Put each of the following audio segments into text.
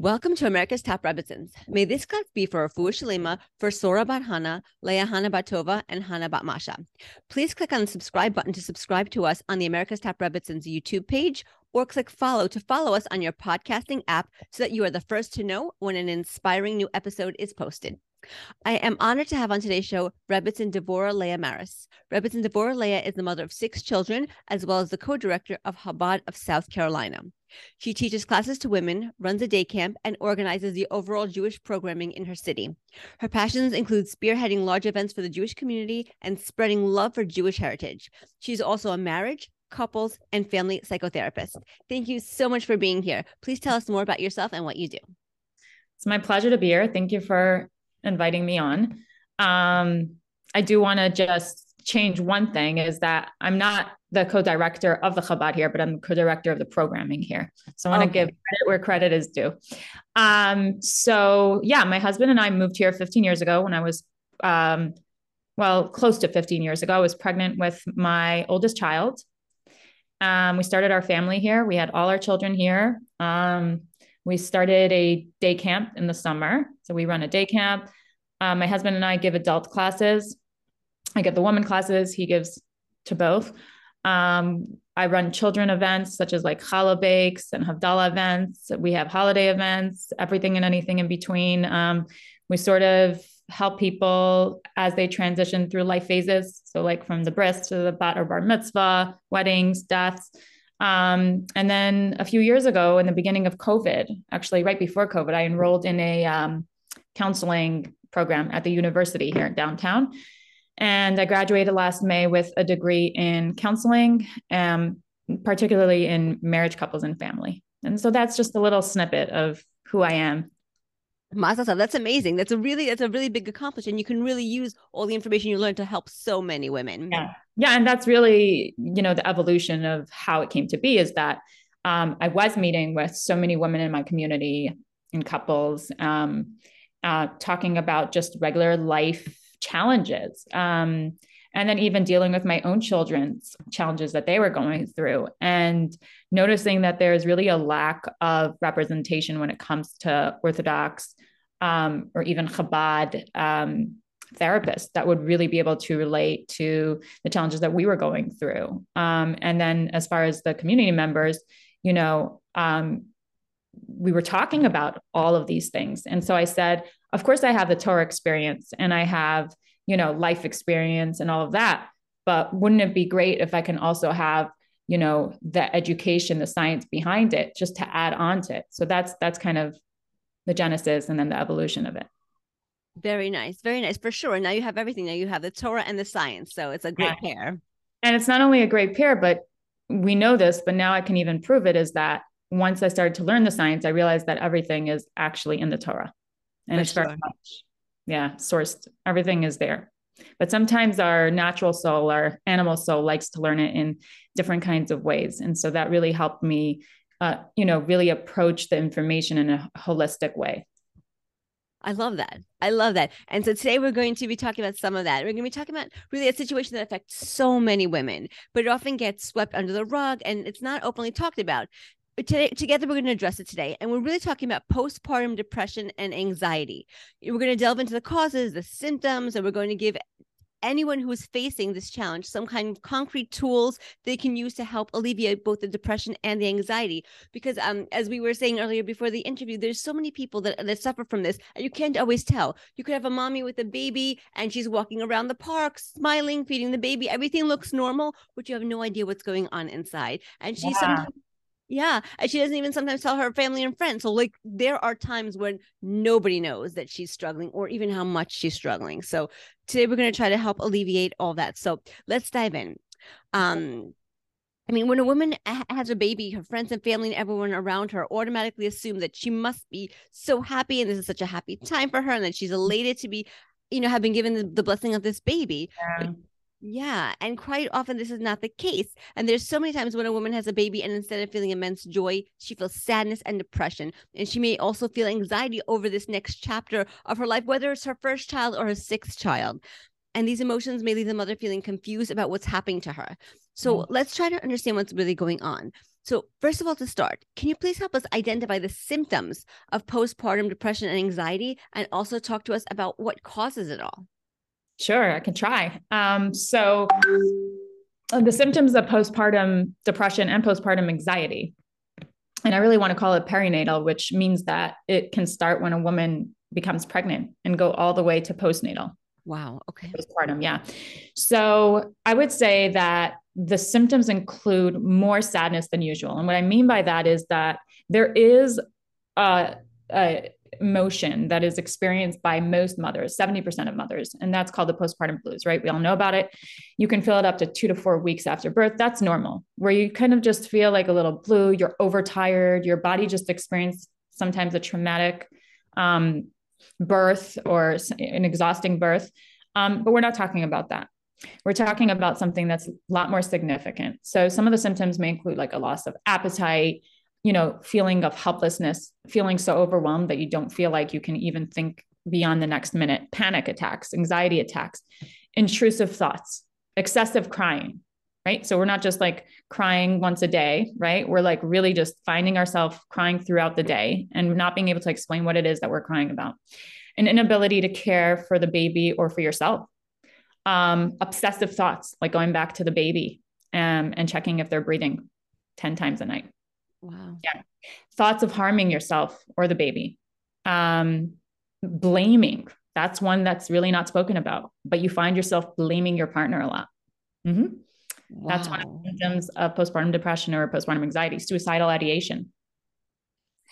Welcome to America's Top Rebbitzins. May this class be for Refuah Shalema, for Sora Bat Hana, Leah Hana Batova, and Hana Bat Masha. Please click on the subscribe button to subscribe to us on the America's Top Rebbitzins YouTube page, or click follow to follow us on your podcasting app so that you are the first to know when an inspiring new episode is posted. I am honored to have on today's show Rebbitzin Devorah Leah Maris. Rebbitzin Devorah Leah is the mother of six children, as well as the co-director of Chabad of South Carolina. She teaches classes to women, runs a day camp, and organizes the overall Jewish programming in her city. Her passions include spearheading large events for the Jewish community and spreading love for Jewish heritage. She's also a marriage, couples, and family psychotherapist. Thank you so much for being here. Please tell us more about yourself and what you do. It's my pleasure to be here. Thank you for inviting me on. Um, I do want to just change one thing is that I'm not the co-director of the Chabad here, but I'm the co-director of the programming here. So I want to okay. give credit where credit is due. Um, so yeah, my husband and I moved here 15 years ago when I was, um, well, close to 15 years ago. I was pregnant with my oldest child. Um, we started our family here. We had all our children here. Um, we started a day camp in the summer. So we run a day camp. Um, my husband and I give adult classes. I give the woman classes. He gives to both. Um, I run children events such as like challah bakes and Havdalah events. We have holiday events, everything and anything in between. Um, we sort of help people as they transition through life phases. So, like from the bris to the bat or bar mitzvah, weddings, deaths. Um, and then a few years ago, in the beginning of COVID, actually right before COVID, I enrolled in a um, counseling program at the university here in downtown. And I graduated last May with a degree in counseling, um, particularly in marriage, couples, and family. And so that's just a little snippet of who I am. Masasa, that's amazing. That's a really that's a really big accomplishment. You can really use all the information you learned to help so many women. Yeah, yeah, and that's really you know the evolution of how it came to be is that um, I was meeting with so many women in my community and couples, um, uh, talking about just regular life challenges. Um, and then even dealing with my own children's challenges that they were going through and noticing that there's really a lack of representation when it comes to orthodox um, or even chabad um, therapists that would really be able to relate to the challenges that we were going through um, and then as far as the community members you know um, we were talking about all of these things and so i said of course i have the torah experience and i have you know life experience and all of that but wouldn't it be great if i can also have you know the education the science behind it just to add on to it? So that's that's kind of the genesis and then the evolution of it. Very nice very nice for sure. Now you have everything. Now you have the torah and the science. So it's a great yeah. pair. And it's not only a great pair but we know this but now i can even prove it is that once i started to learn the science i realized that everything is actually in the torah and it's very much yeah sourced everything is there but sometimes our natural soul our animal soul likes to learn it in different kinds of ways and so that really helped me uh, you know really approach the information in a holistic way I love that. I love that. And so today we're going to be talking about some of that. We're going to be talking about really a situation that affects so many women, but it often gets swept under the rug and it's not openly talked about today together we're going to address it today and we're really talking about postpartum depression and anxiety. We're going to delve into the causes the symptoms and we're going to give anyone who is facing this challenge some kind of concrete tools they can use to help alleviate both the depression and the anxiety. Because um as we were saying earlier before the interview there's so many people that, that suffer from this and you can't always tell. You could have a mommy with a baby and she's walking around the park smiling feeding the baby. Everything looks normal but you have no idea what's going on inside. And she's yeah. sometimes yeah. And she doesn't even sometimes tell her family and friends. So, like, there are times when nobody knows that she's struggling or even how much she's struggling. So, today we're going to try to help alleviate all that. So, let's dive in. Um, I mean, when a woman has a baby, her friends and family and everyone around her automatically assume that she must be so happy and this is such a happy time for her and that she's elated to be, you know, have been given the, the blessing of this baby. Yeah. Yeah. And quite often, this is not the case. And there's so many times when a woman has a baby and instead of feeling immense joy, she feels sadness and depression. And she may also feel anxiety over this next chapter of her life, whether it's her first child or her sixth child. And these emotions may leave the mother feeling confused about what's happening to her. So mm-hmm. let's try to understand what's really going on. So, first of all, to start, can you please help us identify the symptoms of postpartum depression and anxiety and also talk to us about what causes it all? Sure, I can try. Um, so, uh, the symptoms of postpartum depression and postpartum anxiety, and I really want to call it perinatal, which means that it can start when a woman becomes pregnant and go all the way to postnatal. Wow. Okay. Postpartum, yeah. So I would say that the symptoms include more sadness than usual. And what I mean by that is that there is a, a emotion that is experienced by most mothers, 70% of mothers, and that's called the postpartum blues, right? We all know about it. You can feel it up to two to four weeks after birth. That's normal, where you kind of just feel like a little blue, you're overtired, your body just experienced sometimes a traumatic um, birth or an exhausting birth. Um, but we're not talking about that. We're talking about something that's a lot more significant. So some of the symptoms may include like a loss of appetite, you know, feeling of helplessness, feeling so overwhelmed that you don't feel like you can even think beyond the next minute, panic attacks, anxiety attacks, intrusive thoughts, excessive crying, right? So we're not just like crying once a day, right? We're like really just finding ourselves crying throughout the day and not being able to explain what it is that we're crying about. An inability to care for the baby or for yourself. Um, obsessive thoughts, like going back to the baby um, and checking if they're breathing 10 times a night. Wow. Yeah. Thoughts of harming yourself or the baby. Um, blaming. That's one that's really not spoken about, but you find yourself blaming your partner a lot. Mm-hmm. Wow. That's one of the symptoms of postpartum depression or postpartum anxiety, suicidal ideation,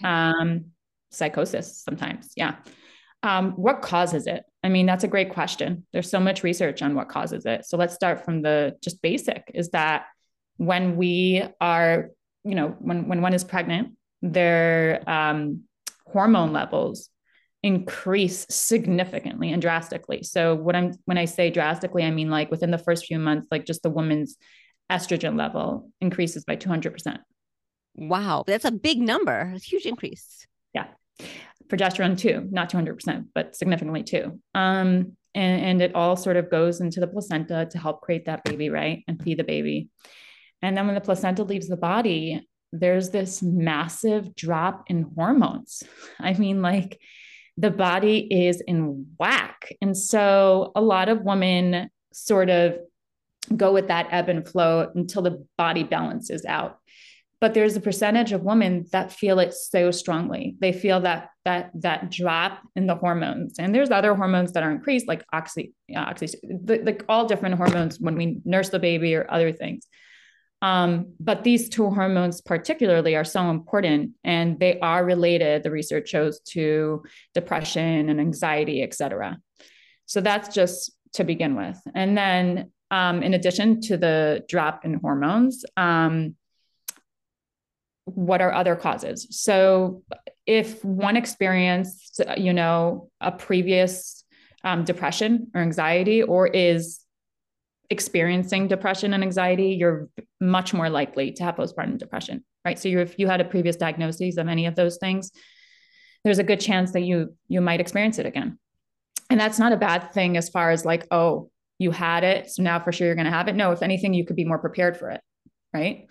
um, psychosis sometimes. Yeah. Um, what causes it? I mean, that's a great question. There's so much research on what causes it. So let's start from the just basic is that when we are, you know, when, when one is pregnant, their um, hormone levels increase significantly and drastically. So what I'm when I say drastically, I mean like within the first few months, like just the woman's estrogen level increases by 200%. Wow, that's a big number. A huge increase. Yeah. Progesterone too, not 200%, but significantly too. Um, and, and it all sort of goes into the placenta to help create that baby, right? And feed the baby. And then when the placenta leaves the body, there's this massive drop in hormones. I mean, like the body is in whack. And so a lot of women sort of go with that ebb and flow until the body balances out. But there's a percentage of women that feel it so strongly. They feel that that that drop in the hormones, and there's other hormones that are increased, like oxy, oxy, like all different hormones when we nurse the baby or other things. Um, but these two hormones, particularly, are so important and they are related, the research shows, to depression and anxiety, et cetera. So that's just to begin with. And then, um, in addition to the drop in hormones, um, what are other causes? So, if one experienced, you know, a previous um, depression or anxiety, or is experiencing depression and anxiety, you're much more likely to have postpartum depression, right? So if you had a previous diagnosis of any of those things, there's a good chance that you you might experience it again. And that's not a bad thing as far as like, oh, you had it, so now for sure you're going to have it. No, if anything, you could be more prepared for it, right?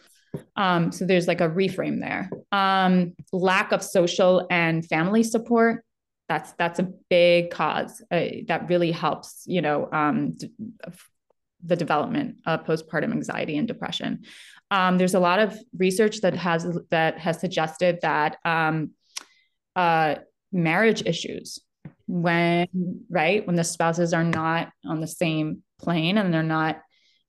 Um, so there's like a reframe there. Um, lack of social and family support. That's that's a big cause uh, that really helps, you know, um, the development of postpartum anxiety and depression. Um, there's a lot of research that has that has suggested that um, uh, marriage issues, when right when the spouses are not on the same plane and they're not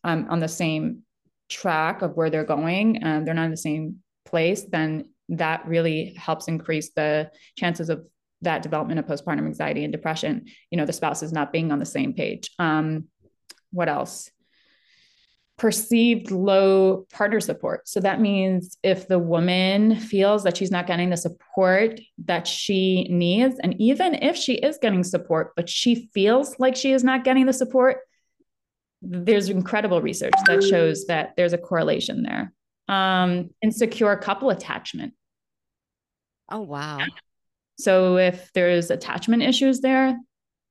um, on the same track of where they're going, and they're not in the same place, then that really helps increase the chances of that development of postpartum anxiety and depression. You know, the spouse is not being on the same page. Um, what else? Perceived low partner support. So that means if the woman feels that she's not getting the support that she needs, and even if she is getting support, but she feels like she is not getting the support, there's incredible research that shows that there's a correlation there. Um, insecure couple attachment. Oh, wow. So if there's attachment issues there,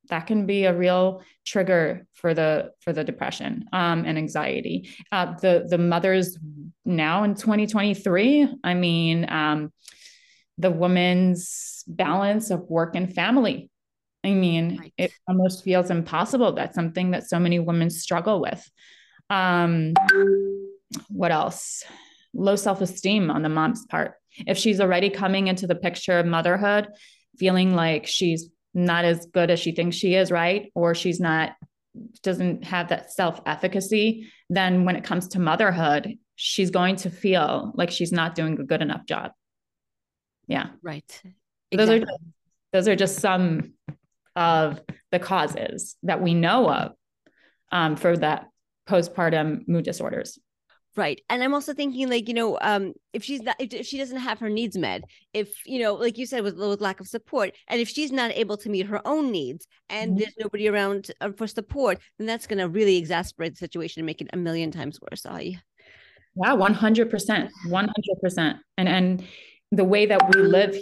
that can be a real trigger for the for the depression um, and anxiety. Uh, the the mothers now in 2023, I mean, um, the woman's balance of work and family. I mean, right. it almost feels impossible. That's something that so many women struggle with. Um, what else? Low self esteem on the mom's part. If she's already coming into the picture of motherhood, feeling like she's not as good as she thinks she is, right? Or she's not, doesn't have that self efficacy, then when it comes to motherhood, she's going to feel like she's not doing a good enough job. Yeah. Right. Exactly. Those are just, those are just some of the causes that we know of um, for that postpartum mood disorders. Right. And I'm also thinking like, you know, um, if she's not, if she doesn't have her needs met, if, you know, like you said, with, with lack of support, and if she's not able to meet her own needs and mm-hmm. there's nobody around uh, for support, then that's going to really exasperate the situation and make it a million times worse. I, yeah, 100%, 100%. And, and the way that we live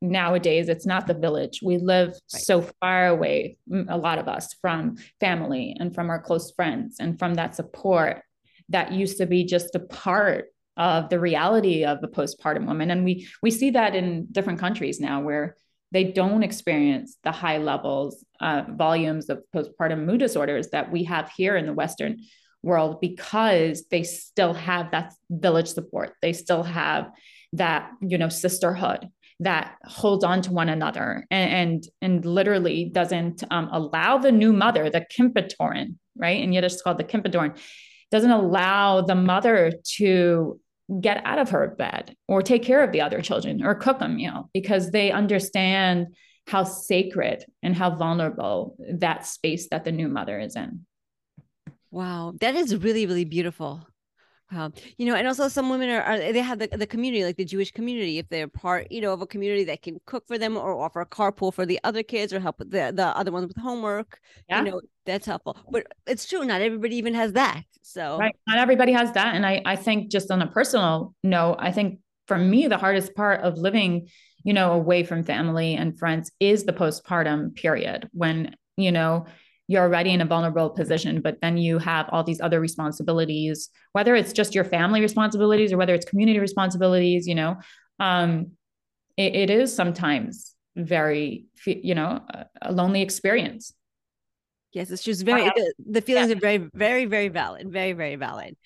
nowadays, it's not the village. We live right. so far away, a lot of us from family and from our close friends and from that support that used to be just a part of the reality of a postpartum woman. And we we see that in different countries now where they don't experience the high levels uh, volumes of postpartum mood disorders that we have here in the western world because they still have that village support. They still have that you know sisterhood that holds on to one another and and, and literally doesn't um, allow the new mother the kimpatorin right? And yet it's called the kimpatorin doesn't allow the mother to get out of her bed or take care of the other children or cook a meal because they understand how sacred and how vulnerable that space that the new mother is in. Wow, that is really, really beautiful. Wow. You know, and also some women are, are, they have the, the community, like the Jewish community, if they're part, you know, of a community that can cook for them or offer a carpool for the other kids or help the, the other ones with homework. Yeah. You know, that's helpful. But it's true, not everybody even has that. So right. Not everybody has that. And I, I think just on a personal note, I think for me, the hardest part of living, you know, away from family and friends is the postpartum period when, you know, you're already in a vulnerable position, but then you have all these other responsibilities, whether it's just your family responsibilities or whether it's community responsibilities, you know, um, it, it is sometimes very, you know, a lonely experience. Yes, it's just very, the, the feelings yeah. are very, very, very valid, very, very valid.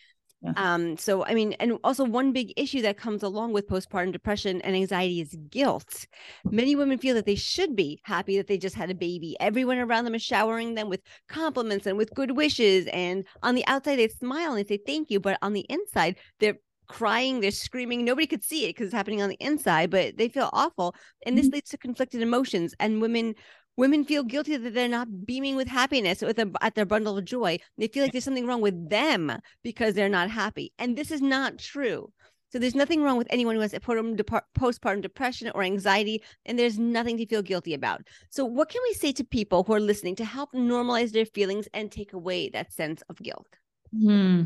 Yeah. Um, so I mean, and also one big issue that comes along with postpartum depression and anxiety is guilt. Many women feel that they should be happy that they just had a baby. Everyone around them is showering them with compliments and with good wishes. And on the outside, they smile and they say thank you, but on the inside, they're crying, they're screaming. Nobody could see it because it's happening on the inside, but they feel awful. And this mm-hmm. leads to conflicted emotions. And women women feel guilty that they're not beaming with happiness with a, at their bundle of joy. They feel like there's something wrong with them because they're not happy. And this is not true. So there's nothing wrong with anyone who has postpartum depression or anxiety, and there's nothing to feel guilty about. So what can we say to people who are listening to help normalize their feelings and take away that sense of guilt? Hmm.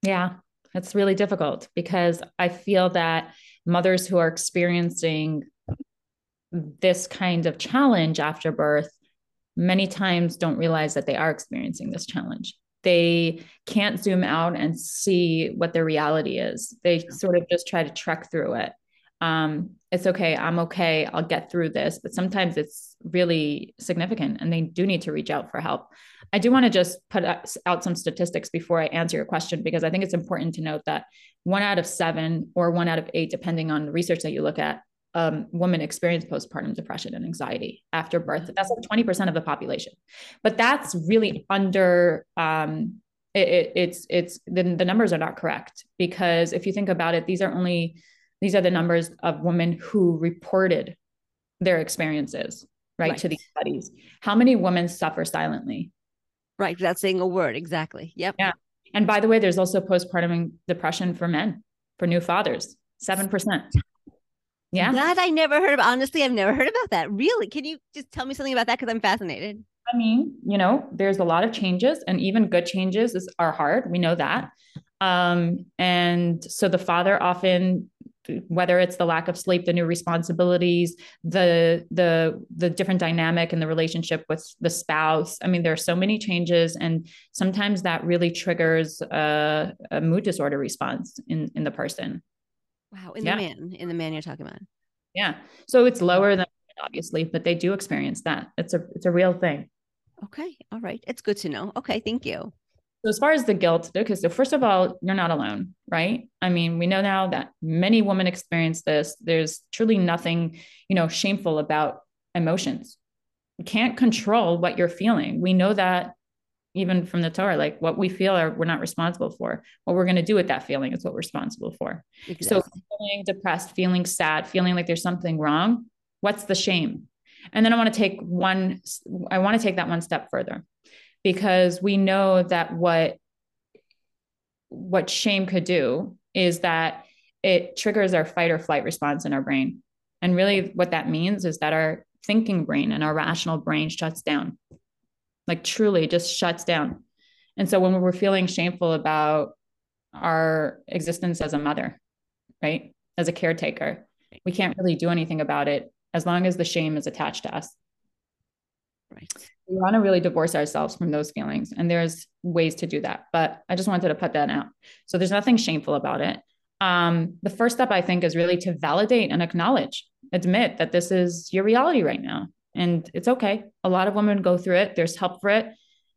Yeah, it's really difficult because I feel that mothers who are experiencing this kind of challenge after birth many times don't realize that they are experiencing this challenge. They can't zoom out and see what their reality is. They sort of just try to trek through it. Um, it's okay i'm okay i'll get through this but sometimes it's really significant and they do need to reach out for help. I do want to just put out some statistics before i answer your question because i think it's important to note that one out of seven or one out of eight depending on the research that you look at um, women experience postpartum depression and anxiety after birth. Mm-hmm. That's like 20% of the population. But that's really under, um, it, it, it's, it's, the, the numbers are not correct because if you think about it, these are only, these are the numbers of women who reported their experiences, right, right. to these studies. How many women suffer silently? Right, without saying a word. Exactly. Yep. Yeah. And by the way, there's also postpartum depression for men, for new fathers, 7%. Yeah. That I never heard of. Honestly, I've never heard about that. Really? Can you just tell me something about that? Because I'm fascinated. I mean, you know, there's a lot of changes, and even good changes is, are hard. We know that. Um, and so the father often whether it's the lack of sleep the new responsibilities the the the different dynamic in the relationship with the spouse i mean there are so many changes and sometimes that really triggers a, a mood disorder response in in the person wow in yeah. the man in the man you're talking about yeah so it's lower than obviously but they do experience that it's a it's a real thing okay all right it's good to know okay thank you so as far as the guilt, okay. so first of all, you're not alone, right? I mean, we know now that many women experience this. There's truly nothing, you know, shameful about emotions. You can't control what you're feeling. We know that even from the Torah, like what we feel are we're not responsible for. What we're going to do with that feeling is what we're responsible for. Exactly. So feeling depressed, feeling sad, feeling like there's something wrong, what's the shame? And then I want to take one, I want to take that one step further because we know that what what shame could do is that it triggers our fight or flight response in our brain. And really what that means is that our thinking brain and our rational brain shuts down. Like truly just shuts down. And so when we're feeling shameful about our existence as a mother, right? As a caretaker, we can't really do anything about it as long as the shame is attached to us. Right we want to really divorce ourselves from those feelings. And there's ways to do that. But I just wanted to put that out. So there's nothing shameful about it. Um, the first step, I think, is really to validate and acknowledge, admit that this is your reality right now. And it's okay. A lot of women go through it. There's help for it.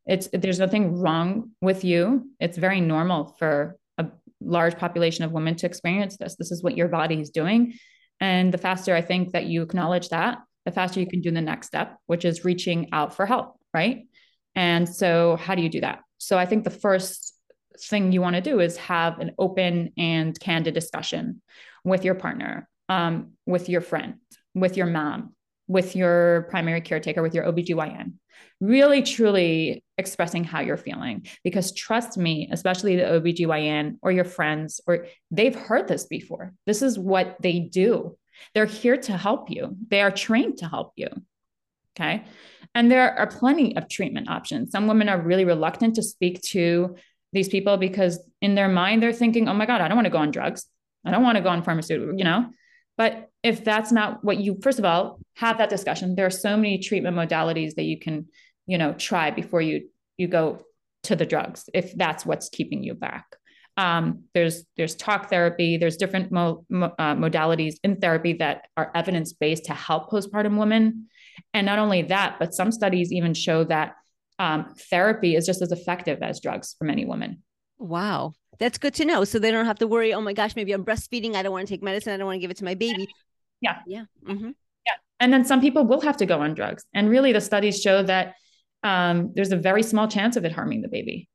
It's there's nothing wrong with you. It's very normal for a large population of women to experience this. This is what your body is doing. And the faster I think that you acknowledge that, the faster you can do the next step, which is reaching out for help, right? And so, how do you do that? So, I think the first thing you want to do is have an open and candid discussion with your partner, um, with your friend, with your mom, with your primary caretaker, with your OBGYN. Really, truly expressing how you're feeling. Because trust me, especially the OBGYN or your friends, or they've heard this before. This is what they do. They're here to help you, they are trained to help you. Okay. And there are plenty of treatment options. Some women are really reluctant to speak to these people because in their mind, they're thinking, oh my God, I don't want to go on drugs. I don't want to go on pharmaceutical, you know? But if that's not what you, first of all, have that discussion. There are so many treatment modalities that you can, you know, try before you you go to the drugs if that's what's keeping you back. Um, there's there's talk therapy. There's different mo- mo- uh, modalities in therapy that are evidence based to help postpartum women. And not only that, but some studies even show that um, therapy is just as effective as drugs for many women. Wow, that's good to know. So they don't have to worry. Oh my gosh, maybe I'm breastfeeding. I don't want to take medicine. I don't want to give it to my baby. Yeah, yeah, mm-hmm. yeah. And then some people will have to go on drugs. And really, the studies show that um, there's a very small chance of it harming the baby.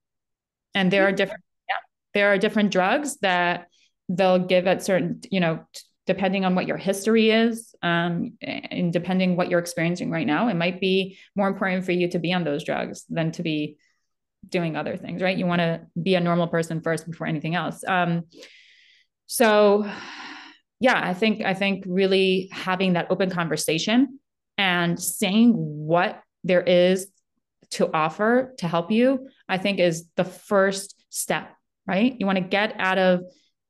And there are different yeah, there are different drugs that they'll give at certain, you know, depending on what your history is um, and depending what you're experiencing right now, it might be more important for you to be on those drugs than to be doing other things, right? You want to be a normal person first before anything else. Um, so yeah, I think I think really having that open conversation and saying what there is to offer to help you, I think is the first step right? You want to get out of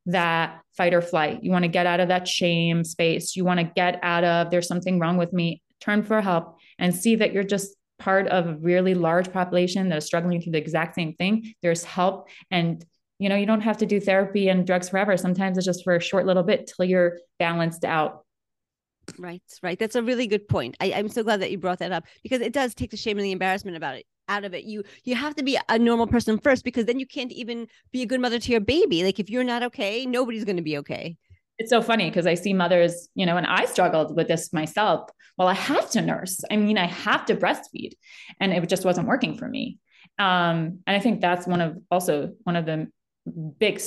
that fight or flight. You want to get out of that shame space. You want to get out of there's something wrong with me, turn for help and see that you're just part of a really large population that is struggling through the exact same thing. There's help and you know, you don't have to do therapy and drugs forever. Sometimes it's just for a short little bit till you're balanced out. Right, right. That's a really good point. I, I'm so glad that you brought that up because it does take the shame and the embarrassment about it out of it you you have to be a normal person first because then you can't even be a good mother to your baby like if you're not okay nobody's going to be okay it's so funny because i see mothers you know and i struggled with this myself. Well i have to nurse. I mean i have to breastfeed and it just wasn't working for me. Um, and i think that's one of also one of the big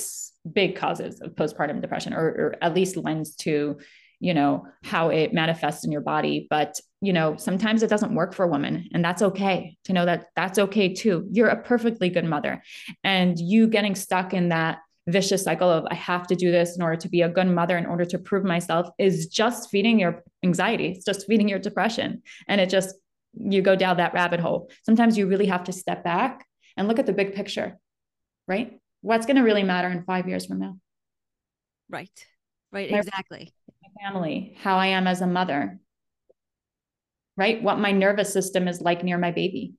big causes of postpartum depression or, or at least lends to you know how it manifests in your body. But you know sometimes it doesn't work for a woman and that's okay to know that that's okay too. You're a perfectly good mother and you getting stuck in that vicious cycle of i have to do this in order to be a good mother in order to prove myself is just feeding your anxiety it's just feeding your depression and it just you go down that rabbit hole sometimes you really have to step back and look at the big picture right what's going to really matter in 5 years from now right Right, my, exactly. My family, how I am as a mother, right? What my nervous system is like near my baby.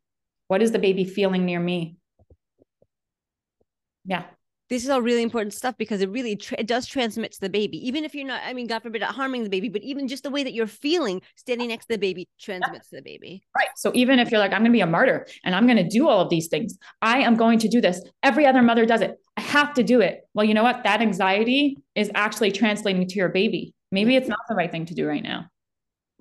What is the baby feeling near me? Yeah this is all really important stuff because it really tra- it does transmit to the baby. Even if you're not i mean god forbid harming the baby but even just the way that you're feeling standing next to the baby transmits yeah. to the baby. Right. So even if you're like i'm going to be a martyr and i'm going to do all of these things i am going to do this. Every other mother does it. I have to do it. Well you know what? That anxiety is actually translating to your baby. Maybe it's not the right thing to do right now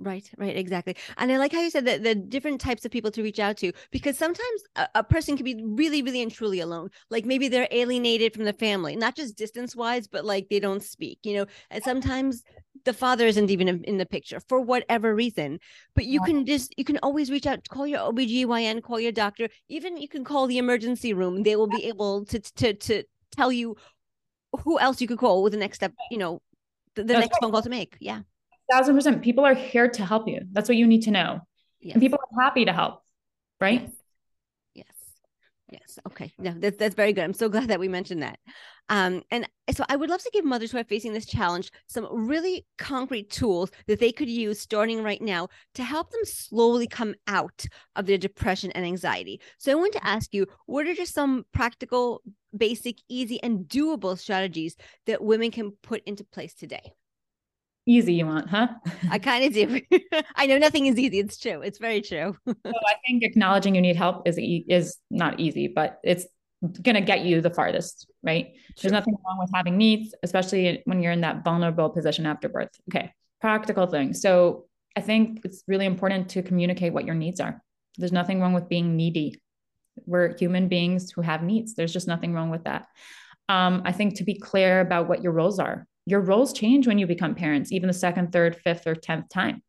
Right, right, exactly. And I like how you said that the different types of people to reach out to because sometimes a, a, person can be really, really and truly alone. Like maybe they're alienated from the family, not just distance wise, but like they don't speak, you know, and sometimes the father isn't even in, the picture for whatever reason. But you can just, you can always reach out, call your OBGYN, call your doctor, even you can call the emergency room. They will be able to, to, to tell you who else you could call with the next step, you know, the, the next right. phone call to make. Yeah thousand percent. People are here to help you. That's what you need to know. Yes. And people are happy to help, right? Yes. Yes. yes. Okay. No, that's that's very good. I'm so glad that we mentioned that. Um, and so I would love to give mothers who are facing this challenge some really concrete tools that they could use starting right now to help them slowly come out of their depression and anxiety. So I want to ask you, what are just some practical, basic, easy, and doable strategies that women can put into place today? Easy you want, huh? I kind of do. I know nothing is easy. It's true. It's very true. so I think acknowledging you need help is is not easy, but it's going to get you the farthest, right? There's nothing wrong with having needs, especially when you're in that vulnerable position after birth. Okay, practical thing. So I think it's really important to communicate what your needs are. There's nothing wrong with being needy. We're human beings who have needs. There's just nothing wrong with that. Um, I think to be clear about what your roles are your roles change when you become parents, even the second, third, fifth, or 10th time.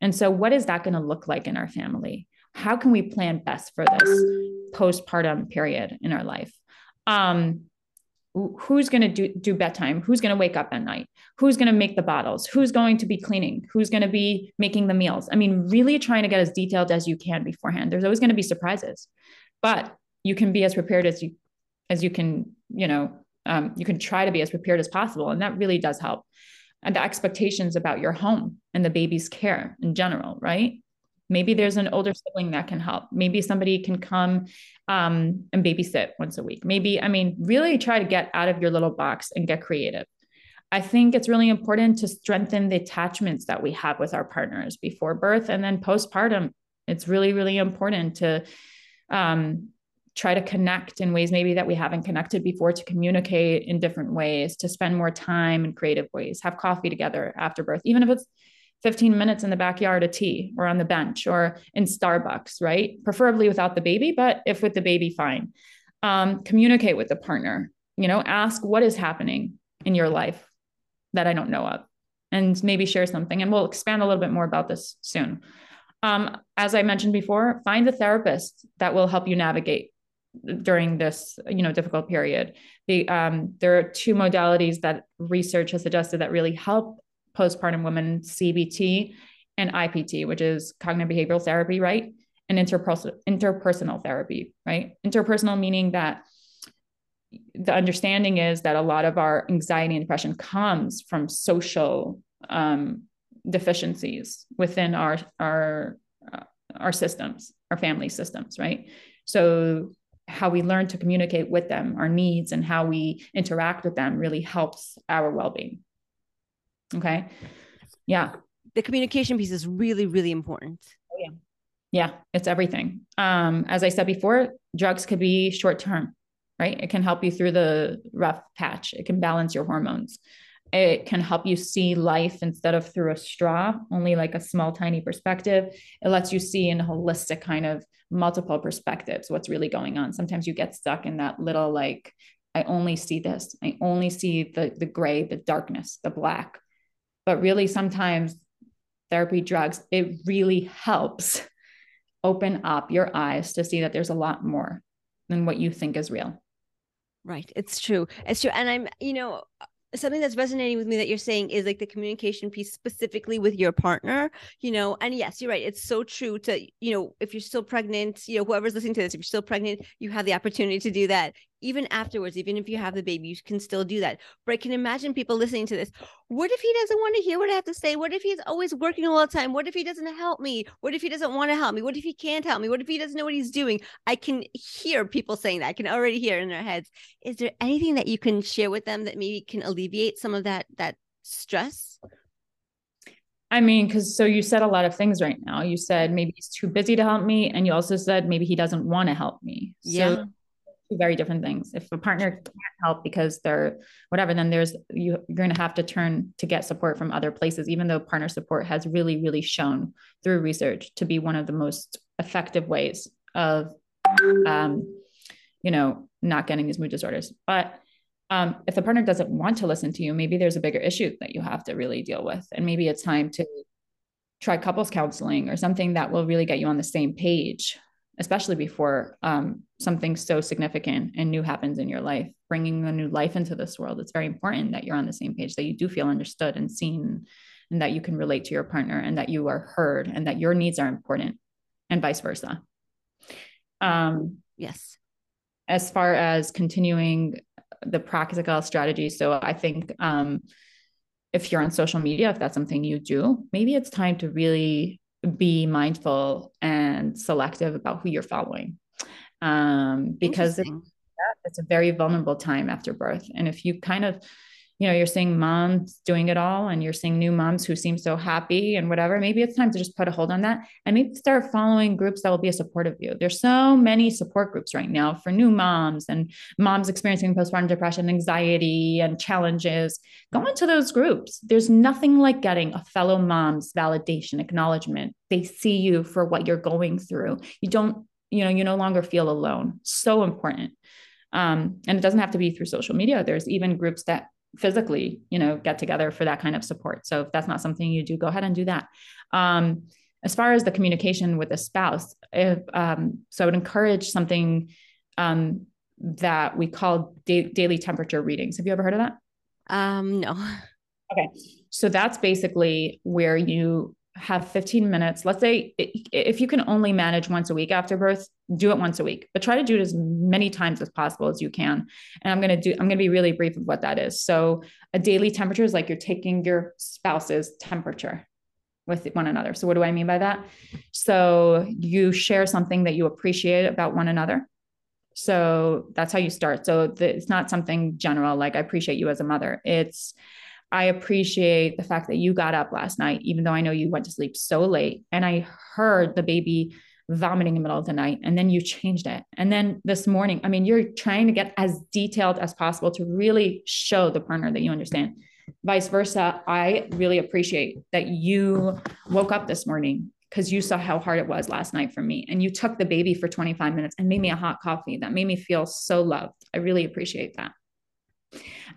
And so, what is that going to look like in our family? How can we plan best for this postpartum period in our life? Um, who's going to do, do bedtime who's going to wake up at night who's going to make the bottles who's going to be cleaning who's going to be making the meals i mean really trying to get as detailed as you can beforehand there's always going to be surprises but you can be as prepared as you as you can you know um, you can try to be as prepared as possible and that really does help. And the expectations about your home and the baby's care in general right? Maybe there's an older sibling that can help. Maybe somebody can come um, and babysit once a week. Maybe i mean really try to get out of your little box and get creative. I think it's really important to strengthen the attachments that we have with our partners before birth and then postpartum. It's really really important to um, try to connect in ways maybe that we haven't connected before to communicate in different ways to spend more time in creative ways have coffee together after birth even if it's 15 minutes in the backyard of tea or on the bench or in starbucks right? Preferably without the baby but if with the baby fine. Um, communicate with the partner you know ask what is happening in your life that i don't know of and maybe share something and we'll expand a little bit more about this soon. Um, as i mentioned before find a therapist that will help you navigate during this you know difficult period. The um, there are two modalities that research has suggested that really help postpartum women cbt and ipt which is cognitive behavioral therapy right? And interpersonal interpersonal therapy right? Interpersonal meaning that the understanding is that a lot of our anxiety and depression comes from social um, deficiencies within our our uh, our systems our family systems right? So how we learn to communicate with them, our needs, and how we interact with them really helps our well being. Okay. Yeah. The communication piece is really, really important. Oh, yeah. Yeah. It's everything. Um, as I said before, drugs could be short term, right? It can help you through the rough patch, it can balance your hormones. It can help you see life instead of through a straw, only like a small, tiny perspective. It lets you see in a holistic kind of multiple perspectives what's really going on. Sometimes you get stuck in that little like, I only see this. I only see the the gray, the darkness, the black. But really, sometimes therapy drugs, it really helps open up your eyes to see that there's a lot more than what you think is real. Right. It's true. It's true. And I'm, you know, something that's resonating with me that you're saying is like the communication piece specifically with your partner you know? And yes you're right it's so true to you know if you're still pregnant you know whoever's listening to this if you're still pregnant you have the opportunity to do that even afterwards, even if you have the baby, you can still do that. But I can imagine people listening to this. What if he doesn't want to hear what I have to say? What if he's always working all the time? What if he doesn't help me? What if he doesn't want to help me? What if he can't help me? What if he doesn't know what he's doing? I can hear people saying that. I can already hear in their heads. Is there anything that you can share with them that maybe can alleviate some of that that stress? I mean, because so you said a lot of things right now. You said mm-hmm. maybe he's too busy to help me, and you also said maybe he doesn't want to help me. Yeah. So two very different things. If a partner can't help because they're whatever, then there's you, you're going to have to turn to get support from other places. Even though partner support has really, really shown through research to be one of the most effective ways of, um, you know, not getting these mood disorders. But um, if the partner doesn't want to listen to you, maybe there's a bigger issue that you have to really deal with. And maybe it's time to try couples counseling or something that will really get you on the same page, especially before um, something so significant and new happens in your life. Bringing a new life into this world, it's very important that you're on the same page, that you do feel understood and seen, and that you can relate to your partner and that you are heard and that your needs are important, and vice versa. Um, yes. As far as continuing the practical strategy. So I think um, if you're on social media, if that's something you do, maybe it's time to really be mindful and selective about who you're following. Um, because it, it's a very vulnerable time after birth. And if you kind of you know, you're seeing moms doing it all and you're seeing new moms who seem so happy and whatever. Maybe it's time to just put a hold on that and maybe start following groups that will be a support of you. There's so many support groups right now for new moms and moms experiencing postpartum depression, anxiety, and challenges. Go into those groups. There's nothing like getting a fellow mom's validation, acknowledgement. They see you for what you're going through. You don't, you know, you no longer feel alone. So important. Um, and it doesn't have to be through social media. There's even groups that physically, you know, get together for that kind of support. So if that's not something you do, go ahead and do that. Um, as far as the communication with a spouse, if, um, so I would encourage something um, that we call da- daily temperature readings. Have you ever heard of that? Um, no. Okay. So that's basically where you have 15 minutes. Let's say if you can only manage once a week after birth, do it once a week, but try to do it as many times as possible as you can. And I'm going to do, I'm going to be really brief of what that is. So a daily temperature is like you're taking your spouse's temperature with one another. So what do I mean by that? So you share something that you appreciate about one another. So that's how you start. So the, it's not something general like I appreciate you as a mother. It's I appreciate the fact that you got up last night, even though I know you went to sleep so late. And I heard the baby vomiting in the middle of the night, and then you changed it. And then this morning, I mean, you're trying to get as detailed as possible to really show the partner that you understand. Vice versa, I really appreciate that you woke up this morning because you saw how hard it was last night for me. And you took the baby for 25 minutes and made me a hot coffee. That made me feel so loved. I really appreciate that.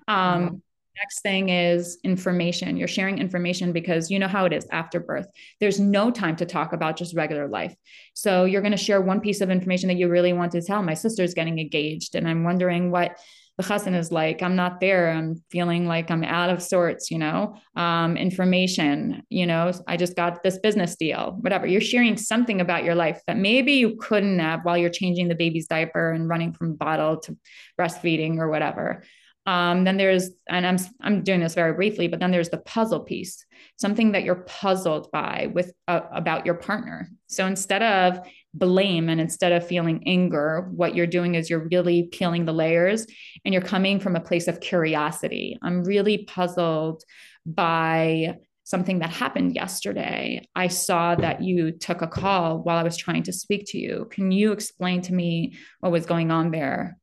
Um, Next thing is information. You're sharing information because you know how it is after birth. There's no time to talk about just regular life. So you're going to share one piece of information that you really want to tell. My sister's getting engaged, and I'm wondering what the chassan is like. I'm not there. I'm feeling like I'm out of sorts, you know, um, information, you know, I just got this business deal, whatever. You're sharing something about your life that maybe you couldn't have while you're changing the baby's diaper and running from bottle to breastfeeding or whatever. Um, then there's, and I'm I'm doing this very briefly, but then there's the puzzle piece, something that you're puzzled by with uh, about your partner. So instead of blame and instead of feeling anger, what you're doing is you're really peeling the layers and you're coming from a place of curiosity. I'm really puzzled by something that happened yesterday. I saw that you took a call while I was trying to speak to you. Can you explain to me what was going on there?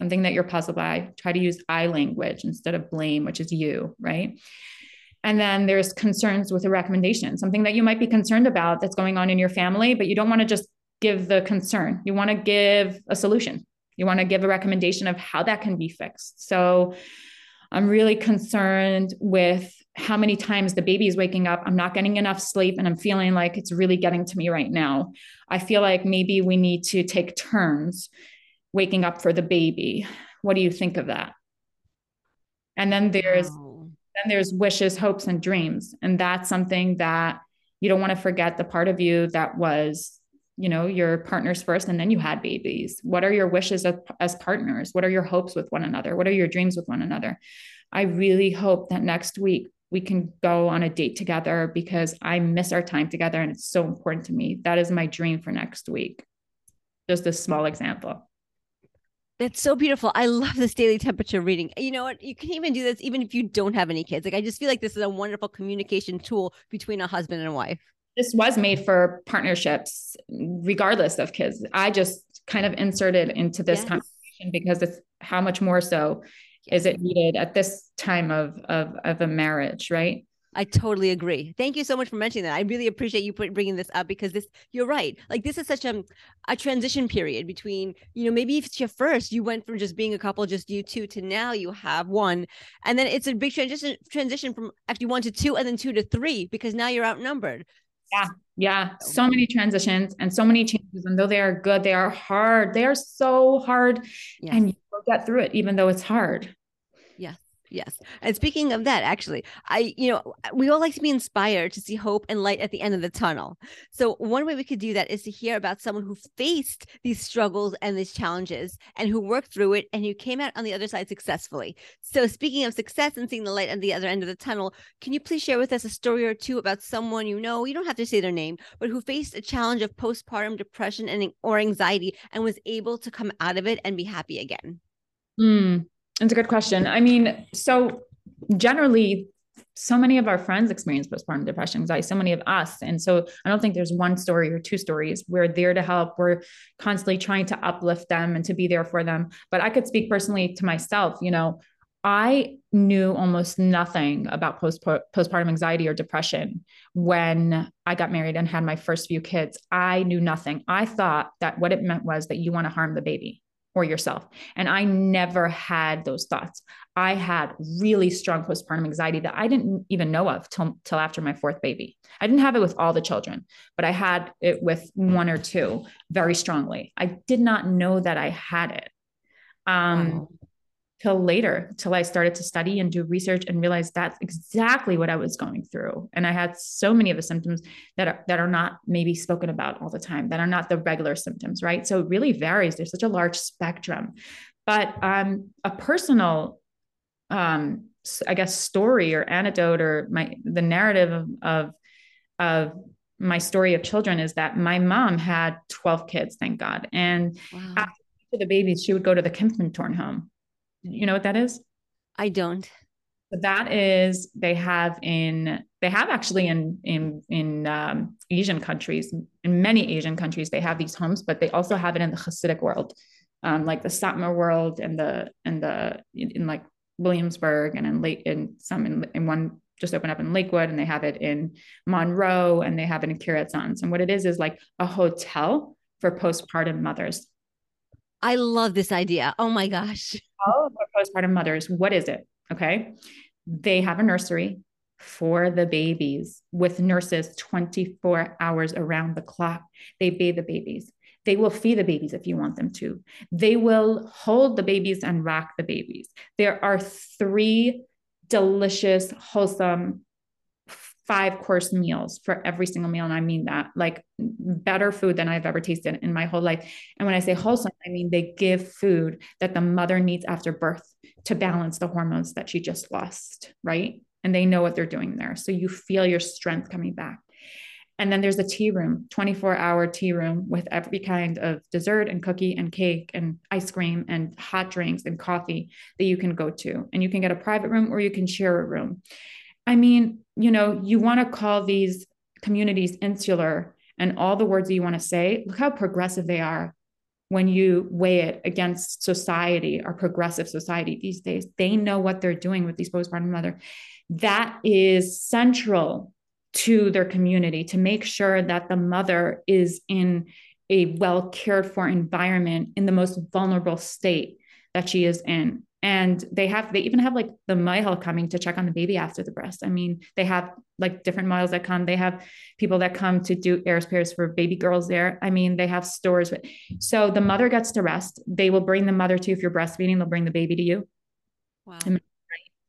Something that you're puzzled by. Try to use I language instead of blame, which is you, right? And then there's concerns with a recommendation, something that you might be concerned about that's going on in your family, but you don't want to just give the concern. You want to give a solution. You want to give a recommendation of how that can be fixed. So I'm really concerned with how many times the baby is waking up. I'm not getting enough sleep and I'm feeling like it's really getting to me right now. I feel like maybe we need to take turns waking up for the baby. What do you think of that? And then there's wow. then there's wishes, hopes, and dreams. And that's something that you don't want to forget the part of you that was you know your partners first and then you had babies what are your wishes as, as partners what are your hopes with one another what are your dreams with one another i really hope that next week we can go on a date together because i miss our time together and it's so important to me that is my dream for next week just a small example that's so beautiful. I love this daily temperature reading. You know what? You can even do this even if you don't have any kids. Like I just feel like this is a wonderful communication tool between a husband and a wife this was made for partnerships regardless of kids i just kind of inserted into this yes. conversation because it's how much more so yes. is it needed at this time of of of a marriage right I totally agree. Thank you so much for mentioning that. I really appreciate you bringing this up because this, you're right. Like this is such a, a transition period between, you know, maybe if it's your first, you went from just being a couple, just you two, to now you have one, and then it's a big transition transition from actually one to two, and then two to three because now you're outnumbered. Yeah. Yeah. So many transitions and so many changes. And though they are good, they are hard. They are so hard. Yes. And you will get through it, even though it's hard. Yes. And speaking of that, actually, I, you know, we all like to be inspired to see hope and light at the end of the tunnel. So, one way we could do that is to hear about someone who faced these struggles and these challenges and who worked through it and who came out on the other side successfully. So, speaking of success and seeing the light at the other end of the tunnel, can you please share with us a story or two about someone you know? You don't have to say their name, but who faced a challenge of postpartum depression and or anxiety and was able to come out of it and be happy again. Hmm. It's a good question. I mean, so generally, so many of our friends experience postpartum depression anxiety, so many of us. And so I don't think there's one story or two stories. We're there to help. We're constantly trying to uplift them and to be there for them. But I could speak personally to myself, you know, I knew almost nothing about post postpartum anxiety or depression when I got married and had my first few kids. I knew nothing. I thought that what it meant was that you want to harm the baby or yourself. And I never had those thoughts. I had really strong postpartum anxiety that I didn't even know of till, till after my fourth baby. I didn't have it with all the children, but I had it with one or two very strongly. I did not know that I had it. Um, till later, till I started to study and do research and realized that's exactly what I was going through. And I had so many of the symptoms that are that are not maybe spoken about all the time, that are not the regular symptoms, right? So it really varies. There's such a large spectrum. But um, a personal um, I guess story or anecdote or my the narrative of, of of my story of children is that my mom had 12 kids, thank God. And wow. after the babies, she would go to the Kindmantorn home you know what that is? I don't. So that is they have in they have actually in in in um, Asian countries in many Asian countries they have these homes, but they also have it in the Hasidic world, um, like the Satmar world and the and the in, in like Williamsburg and in late in some in, in one just opened up in Lakewood and they have it in Monroe and they have it in Kiryat. And what it is is like a hotel for postpartum mothers. I love this idea. Oh my gosh. All of our postpartum mothers, what is it? Okay. They have a nursery for the babies with nurses 24 hours around the clock. They bathe the babies. They will feed the babies if you want them to. They will hold the babies and rock the babies. There are three delicious, wholesome five course meals for every single meal. And I mean that like better food than I've ever tasted in my whole life. And when I say wholesome, I mean they give food that the mother needs after birth to balance the hormones that she just lost, right? And they know what they're doing there. So you feel your strength coming back. And then there's a tea room, 24 hour tea room with every kind of dessert and cookie and cake and ice cream and hot drinks and coffee that you can go to. And you can get a private room or you can share a room. I mean, you know, you want to call these communities insular and all the words that you want to say. Look how progressive they are when you weigh it against society, our progressive society these days. They know what they're doing with these postpartum mother. That is central to their community to make sure that the mother is in a well cared for environment in the most vulnerable state that she is in and they have they even have like the mohel coming to check on the baby after the bris i mean they have like different models that come they have people that come to do eris pairs for baby girls there i mean they have stores with, so the mother gets to rest they will bring the mother to if you're breastfeeding they'll bring the baby to you wow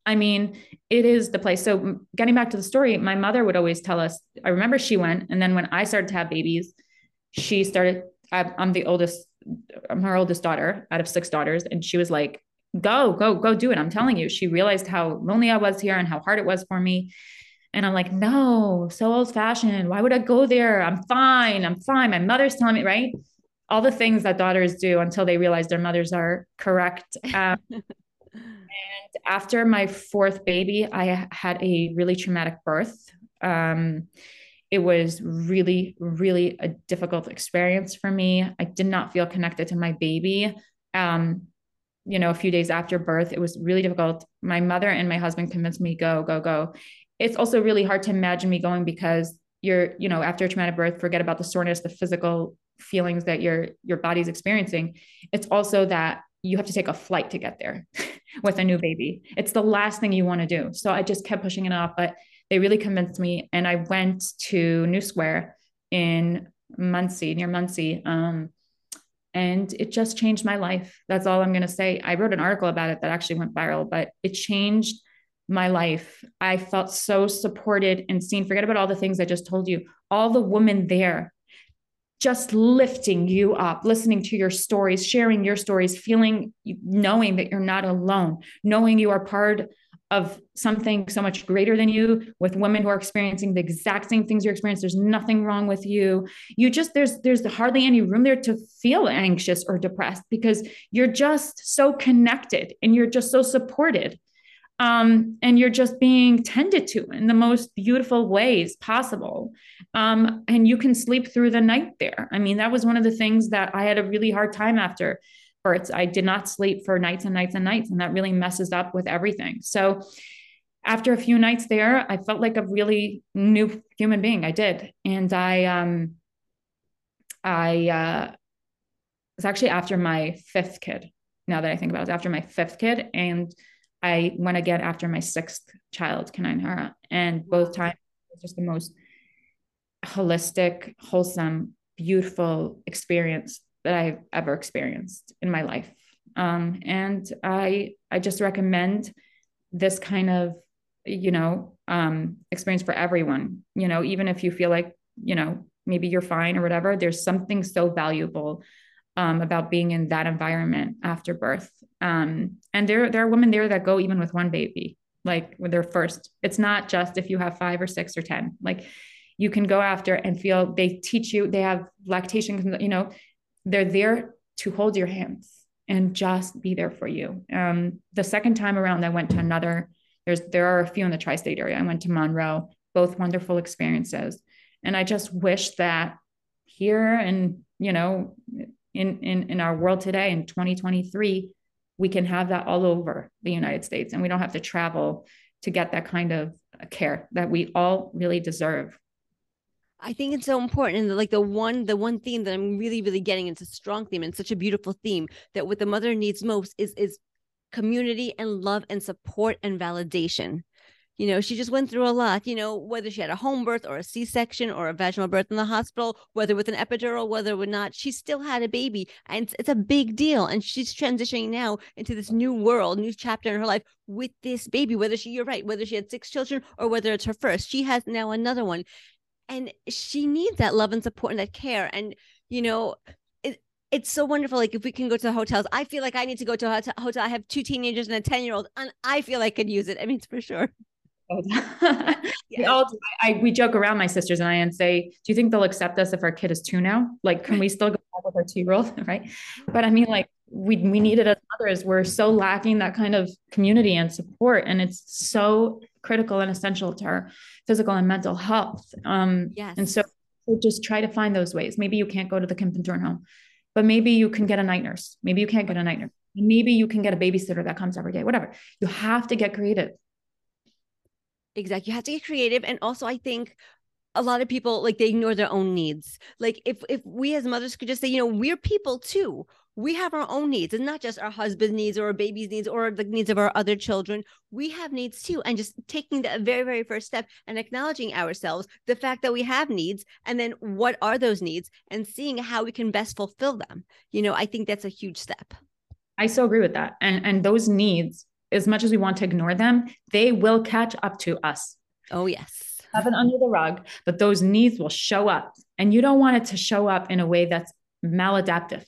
I mean, it is the place. So, getting back to the story, my mother would always tell us. I remember she went, and then when I started to have babies, she started, I'm the oldest, I'm her oldest daughter out of six daughters. And she was like, go, go, go do it. I'm telling you. She realized how lonely I was here and how hard it was for me. And I'm like, no, so old fashioned. Why would I go there? I'm fine. I'm fine. My mother's telling me, right? All the things that daughters do until they realize their mothers are correct. Um, and after my fourth baby, I had a really traumatic birth. Um, it was really, really a difficult experience for me. I did not feel connected to my baby. Um, you know, a few days after birth, it was really difficult. My mother and my husband convinced me, go, go, go. It's also really hard to imagine me going because you're, you know, after a traumatic birth, forget about the soreness, the physical feelings that your your body's experiencing. It's also that you have to take a flight to get there with a new baby. It's the last thing you want to do. So I just kept pushing it off, but they really convinced me. And I went to New Square in Monsey, near Monsey. Um, and it just changed my life. That's all I'm going to say. I wrote an article about it that actually went viral, but it changed my life. I felt so supported and seen. Forget about all the things I just told you. All the women there just lifting you up, listening to your stories, sharing your stories, feeling, knowing that you're not alone, knowing you are part of something so much greater than you with women who are experiencing the exact same things you're experiencing there's nothing wrong with you you just there's there's hardly any room there to feel anxious or depressed because you're just so connected and you're just so supported um, and you're just being tended to in the most beautiful ways possible. Um, and you can sleep through the night there. I mean, that was one of the things that I had a really hard time after I did not sleep for nights and nights and nights, and that really messes up with everything. So, after a few nights there, I felt like a really new human being. I did, and I, um, I uh, was actually after my fifth kid. Now that I think about it, it after my fifth kid, and I went again after my sixth child, Kanine and both times it was just the most holistic, wholesome, beautiful experience that I've ever experienced in my life. Um, and I I just recommend this kind of you know um, experience for everyone. You know, even if you feel like you know maybe you're fine or whatever, there's something so valuable um, about being in that environment after birth. Um, and there, there are women there that go even with one baby, like with their first. It's not just if you have five or six or 10, like you can go after and feel they teach you, they have lactation, you know, they're there to hold your hands and just be there for you. Um, the second time around, I went to another, there's, there are a few in the tri state area. I went to Monroe, both wonderful experiences. And I just wish that here and, you know, in, in, in our world today in 2023, we can have that all over the United States and we don't have to travel to get that kind of care that we all really deserve. I think it's so important. And like the one, the one theme that I'm really, really getting, it's a strong theme and such a beautiful theme that what the mother needs most is is community and love and support and validation you know she just went through a lot you know whether she had a home birth or a c-section or a vaginal birth in the hospital whether with an epidural whether or not she still had a baby and it's, it's a big deal and she's transitioning now into this new world new chapter in her life with this baby whether she you're right whether she had six children or whether it's her first she has now another one and she needs that love and support and that care and you know it's so wonderful. Like if we can go to the hotels, I feel like I need to go to a hotel. I have two teenagers and a 10 year old, and I feel I could use it. I mean, for sure. we all I, we joke around my sisters and I and say, do you think they'll accept us if our kid is two now? Like, can we still go back with our two year old? Right. Mm-hmm. But I mean, like we we need it as mothers. We're so lacking that kind of community and support. And it's so critical and essential to our physical and mental health. Um yes. and so, so just try to find those ways. Maybe you can't go to the Turn home, but maybe you can get a night nurse. Maybe you can't get a night nurse. Maybe you can get a babysitter that comes every day, whatever. You have to get creative Exactly. You have to get creative. And also, I think a lot of people like they ignore their own needs. Like if if we as mothers could just say, you know, we're people too. We have our own needs, and not just our husband's needs or our baby's needs or the needs of our other children. We have needs too, and just taking the very, very first step and acknowledging ourselves, the fact that we have needs, and then what are those needs, and seeing how we can best fulfill them. You know, I think that's a huge step. I so agree with that, and and those needs as much as we want to ignore them, they will catch up to us. Oh, yes. Have it under the rug, but those needs will show up And you don't want it to show up in a way that's maladaptive.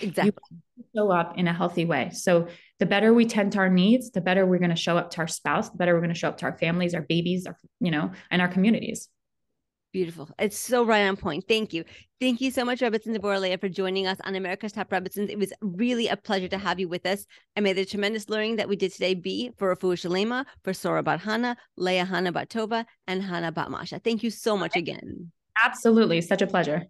Exactly. You show up in a healthy way. So the better we tend to our needs, the better we're going to show up to our spouse, the better we're going to show up to our families, our babies, our, you know, and our communities. Beautiful. It's so right on point. Thank you. Thank you so much, Rebbetzin Deborah for joining us on America's Top Rebbetzins. It was really a pleasure to have you with us. And may the tremendous learning that we did today be for Refuah Shleimah, for Sora Bat Hana, Leah Hana Batova, and Hana Batmasha. Thank you so much again. Absolutely. Such a pleasure.